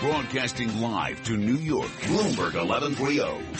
Broadcasting live to New York, Bloomberg 1130.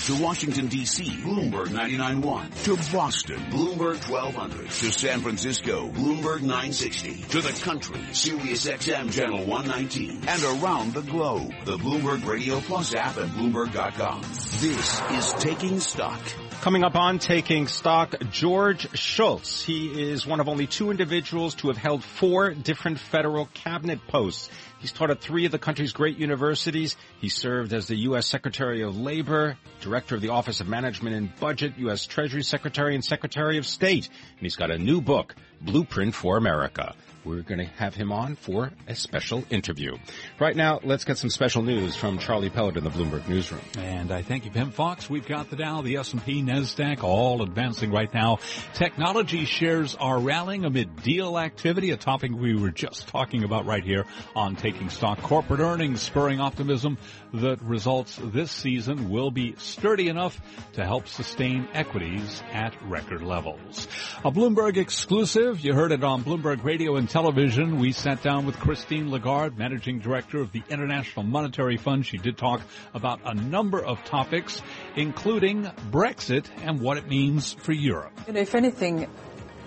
To Washington, D.C., Bloomberg 99.1. To Boston, Bloomberg 1200. To San Francisco, Bloomberg 960. To the country, Sirius XM Channel 119. And around the globe, the Bloomberg Radio Plus app and Bloomberg.com. This is Taking Stock. Coming up on Taking Stock, George Shultz. He is one of only two individuals to have held four different federal cabinet posts. He's taught at three of the country's great universities. He served as the U.S. Secretary of Labor, Director of the Office of Management and Budget, U.S. Treasury Secretary, and Secretary of State. And he's got a new book, Blueprint for America. We're going to have him on for a special interview. Right now, let's get some special news from Charlie Pellet in the Bloomberg Newsroom. And I thank you, Pimm Fox. We've got the Dow, the S&P, NASDAQ all advancing right now. Technology shares are rallying amid deal activity, a topic we were just talking about right here on Taking Stock. Corporate earnings spurring optimism that results this season will be sturdy enough to help sustain equities at record levels. A Bloomberg exclusive. You heard it on Bloomberg Radio and television. We sat down with Christine Lagarde, Managing Director of the International Monetary Fund. She did talk about a number of topics, including Brexit and what it means for Europe. And if anything,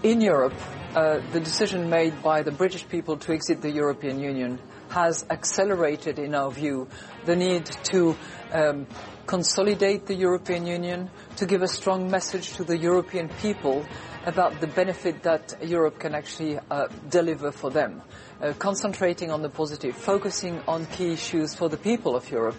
in Europe, uh, the decision made by the British people to exit the European Union has accelerated, in our view, the need to um, consolidate the European Union, to give a strong message to the European people about the benefit that Europe can actually uh, deliver for them, uh, concentrating on the positive, focusing on key issues for the people of Europe.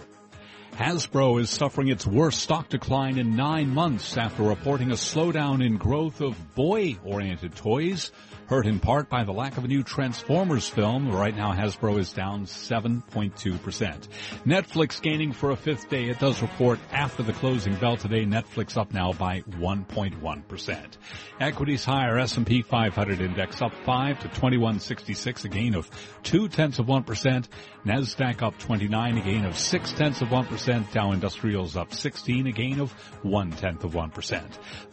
Hasbro is suffering its worst stock decline in nine months after reporting a slowdown in growth of boy-oriented toys hurt in part by the lack of a new Transformers film. Right now, Hasbro is down 7.2%. Netflix gaining for a fifth day. It does report after the closing bell today. Netflix up now by 1.1%. Equities higher. S&P 500 index up 5 to 2166, a gain of 2 tenths of 1%. NASDAQ up 29, a gain of 6 tenths of 1%. Dow Industrials up 16, a gain of 1 tenth of 1%.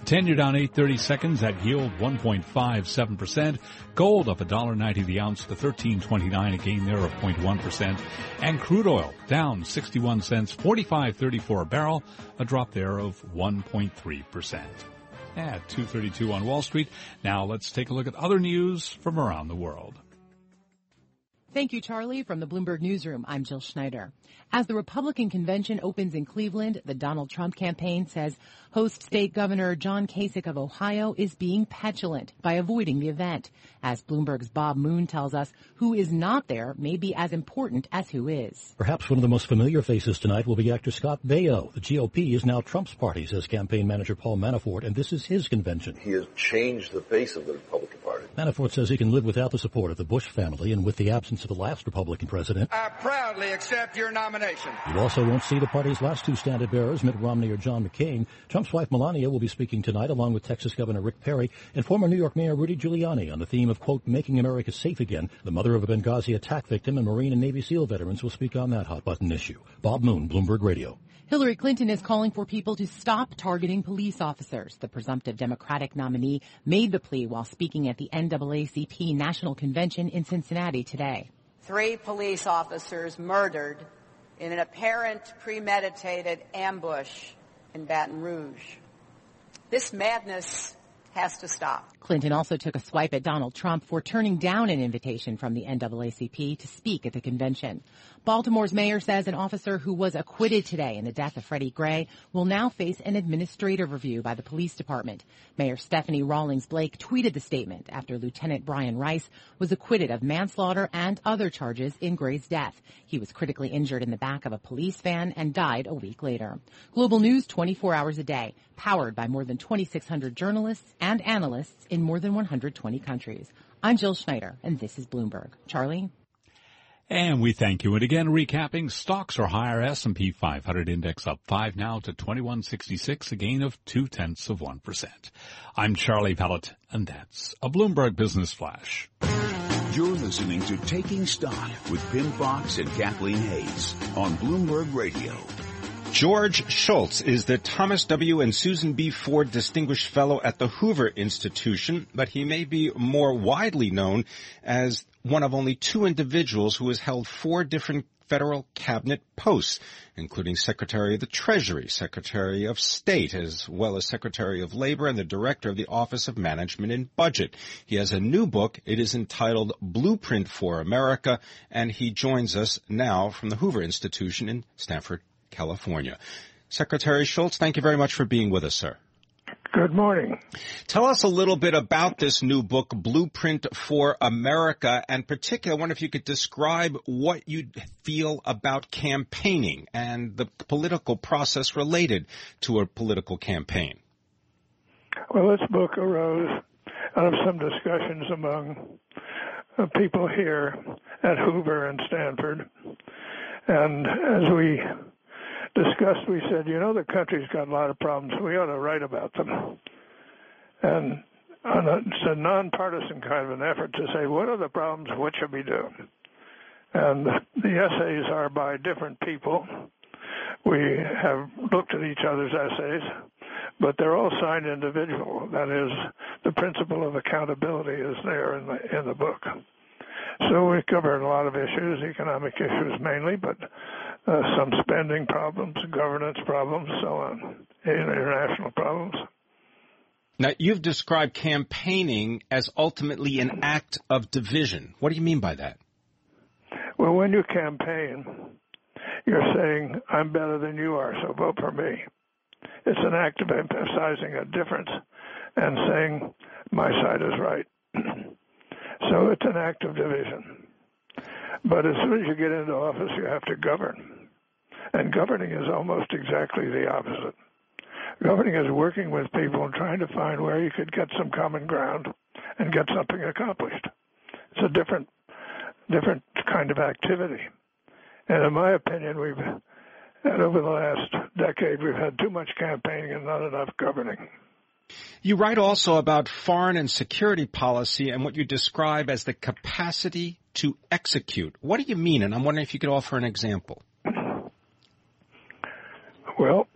10 year down 830 seconds at yield 1.57%. Gold up $1.90 the ounce to 13.29, a gain there of 0.1%. And crude oil down 61 cents, 45.34 a barrel, a drop there of 1.3%. At 232 on Wall Street. Now let's take a look at other news from around the world. Thank you, Charlie. From the Bloomberg Newsroom, I'm Jill Schneider. As the Republican convention opens in Cleveland, the Donald Trump campaign says host state governor John Kasich of Ohio is being petulant by avoiding the event. As Bloomberg's Bob Moon tells us, who is not there may be as important as who is. Perhaps one of the most familiar faces tonight will be actor Scott Baio. The GOP is now Trump's party, says campaign manager Paul Manafort, and this is his convention. He has changed the face of the Republican Party. Manafort says he can live without the support of the Bush family and with the absence of the last Republican president. I proudly accept your nomination. You also won't see the party's last two standard bearers, Mitt Romney or John McCain. Trump's wife Melania will be speaking tonight along with Texas Governor Rick Perry and former New York Mayor Rudy Giuliani on the theme of, quote, making America safe again. The mother of a Benghazi attack victim and Marine and Navy SEAL veterans will speak on that hot button issue. Bob Moon, Bloomberg Radio. Hillary Clinton is calling for people to stop targeting police officers. The presumptive Democratic nominee made the plea while speaking at the NAACP National Convention in Cincinnati today. Three police officers murdered in an apparent premeditated ambush in Baton Rouge. This madness has to stop. Clinton also took a swipe at Donald Trump for turning down an invitation from the NAACP to speak at the convention. Baltimore's mayor says an officer who was acquitted today in the death of Freddie Gray will now face an administrative review by the police department. Mayor Stephanie Rawlings Blake tweeted the statement after Lieutenant Brian Rice was acquitted of manslaughter and other charges in Gray's death. He was critically injured in the back of a police van and died a week later. Global news 24 hours a day, powered by more than 2,600 journalists and analysts in more than 120 countries. I'm Jill Schneider, and this is Bloomberg. Charlie? And we thank you. And again, recapping, stocks are higher. S&P 500 index up five now to 2166, a gain of two tenths of 1%. I'm Charlie Pellet, and that's a Bloomberg Business Flash. You're listening to Taking Stock with Pimm Fox and Kathleen Hays on Bloomberg Radio. George Shultz is the Thomas W. and Susan B. Ford Distinguished Fellow at the Hoover Institution, but he may be more widely known as one of only two individuals who has held four different federal cabinet posts, including Secretary of the Treasury, Secretary of State, as well as Secretary of Labor and the Director of the Office of Management and Budget. He has a new book. It is entitled Blueprint for America, and he joins us now from the Hoover Institution in Stanford, California. Secretary Shultz, thank you very much for being with us, sir. Good morning. Tell us a little bit about this new book, Blueprint for America, and particularly, I wonder if you could describe what you feel about campaigning and the political process related to a political campaign. Well, this book arose out of some discussions among people here at Hoover and Stanford. And as we discussed, we said, you know, the country's got a lot of problems. We ought to write about them. And a, it's a nonpartisan kind of an effort to say, what are the problems? What should we do? And the essays are by different people. We have looked at each other's essays, but they're all signed individual. That is, the principle of accountability is there in the in the book. So we covered a lot of issues, economic issues mainly, but uh, some spending problems, governance problems, so on, international problems. Now, you've described campaigning as ultimately an act of division. What do you mean by that? Well, when you campaign, you're saying, I'm better than you are, so vote for me. It's an act of emphasizing a difference and saying, my side is right. so it's an act of division. But as soon as you get into office, you have to govern. And governing is almost exactly the opposite. Governing is working with people and trying to find where you could get some common ground and get something accomplished. It's a different, different kind of activity. And in my opinion, we've had over the last decade, we've had too much campaigning and not enough governing. You write also about foreign and security policy and what you describe as the capacity to execute. What do you mean? And I'm wondering if you could offer an example. Well,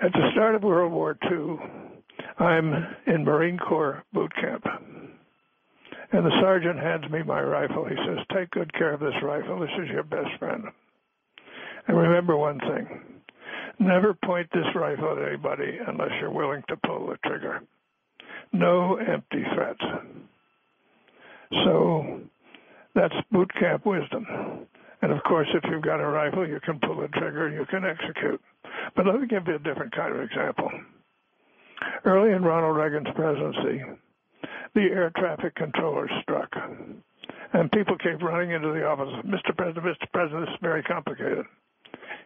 at the start of World War II, I'm in Marine Corps boot camp. And the sergeant hands me my rifle. He says, Take good care of this rifle. This is your best friend. And remember one thing never point this rifle at anybody unless you're willing to pull the trigger. No empty threats. So that's boot camp wisdom. And of course, if you've got a rifle, you can pull the trigger, you can execute. But let me give you a different kind of example. Early in Ronald Reagan's presidency, the air traffic controllers struck. And people came running into the office. Mr. President, Mr. President, this is very complicated.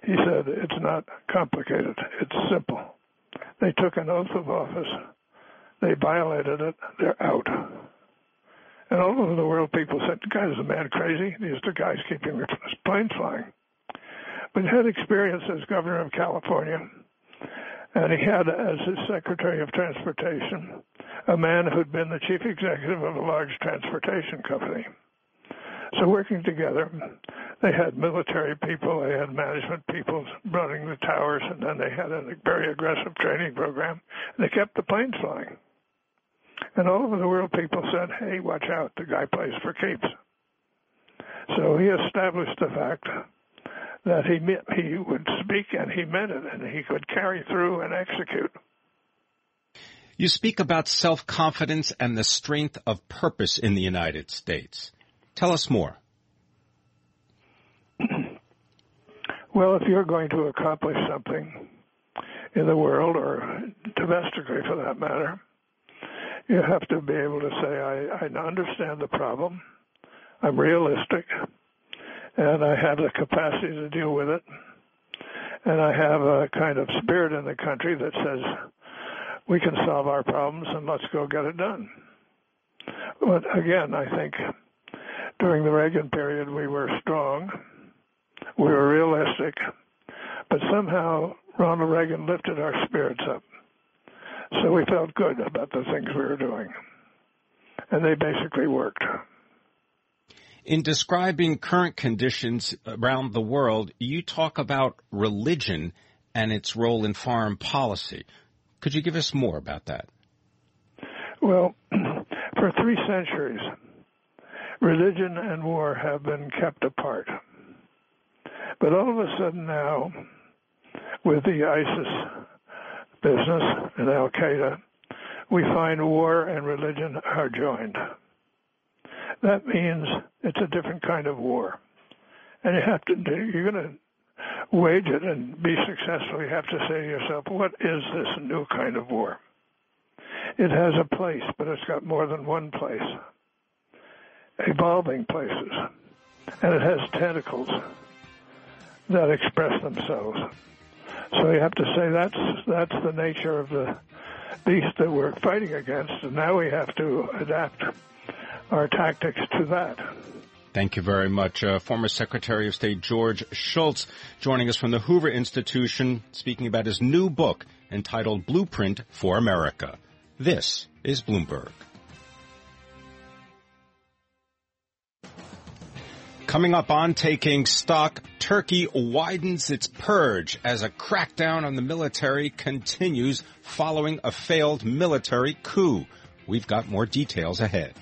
He said, It's not complicated, it's simple. They took an oath of office, they violated it, they're out. And all over the world, people said, "The guy's a man crazy. These the guys keeping the planes flying." But had experience as governor of California, and he had as his Secretary of Transportation a man who'd been the chief executive of a large transportation company. So working together, they had military people, they had management people running the towers, and then they had a very aggressive training program. They kept the planes flying. And all over the world, people said, hey, watch out, the guy plays for keeps. So he established the fact that he meant, he would speak and he meant it, and he could carry through and execute. You speak about self confidence and the strength of purpose in the United States. Tell us more. well, if you're going to accomplish something in the world, or domestically for that matter, you have to be able to say, I, I understand the problem, I'm realistic, and I have the capacity to deal with it, and I have a kind of spirit in the country that says, we can solve our problems and let's go get it done. But again, I think during the Reagan period we were strong, we were realistic, but somehow Ronald Reagan lifted our spirits up. So we felt good about the things we were doing. And they basically worked. In describing current conditions around the world, you talk about religion and its role in foreign policy. Could you give us more about that? Well, For three centuries, religion and war have been kept apart. But all of a sudden now, with the ISIS business and Al Qaeda, we find war and religion are joined. That means it's a different kind of war. And you have to, you're going to wage it and be successful, you have to say to yourself, what is this new kind of war? It has a place, but it's got more than one place, evolving places, and it has tentacles that express themselves. So you have to say that's that's the nature of the beast that we're fighting against, and now we have to adapt our tactics to that. Thank you very much. Uh, former Secretary of State George Shultz joining us from the Hoover Institution speaking about his new book entitled Blueprint for America. This is Bloomberg. Coming up on Taking Stock, Turkey widens its purge as a crackdown on the military continues following a failed military coup. We've got more details ahead.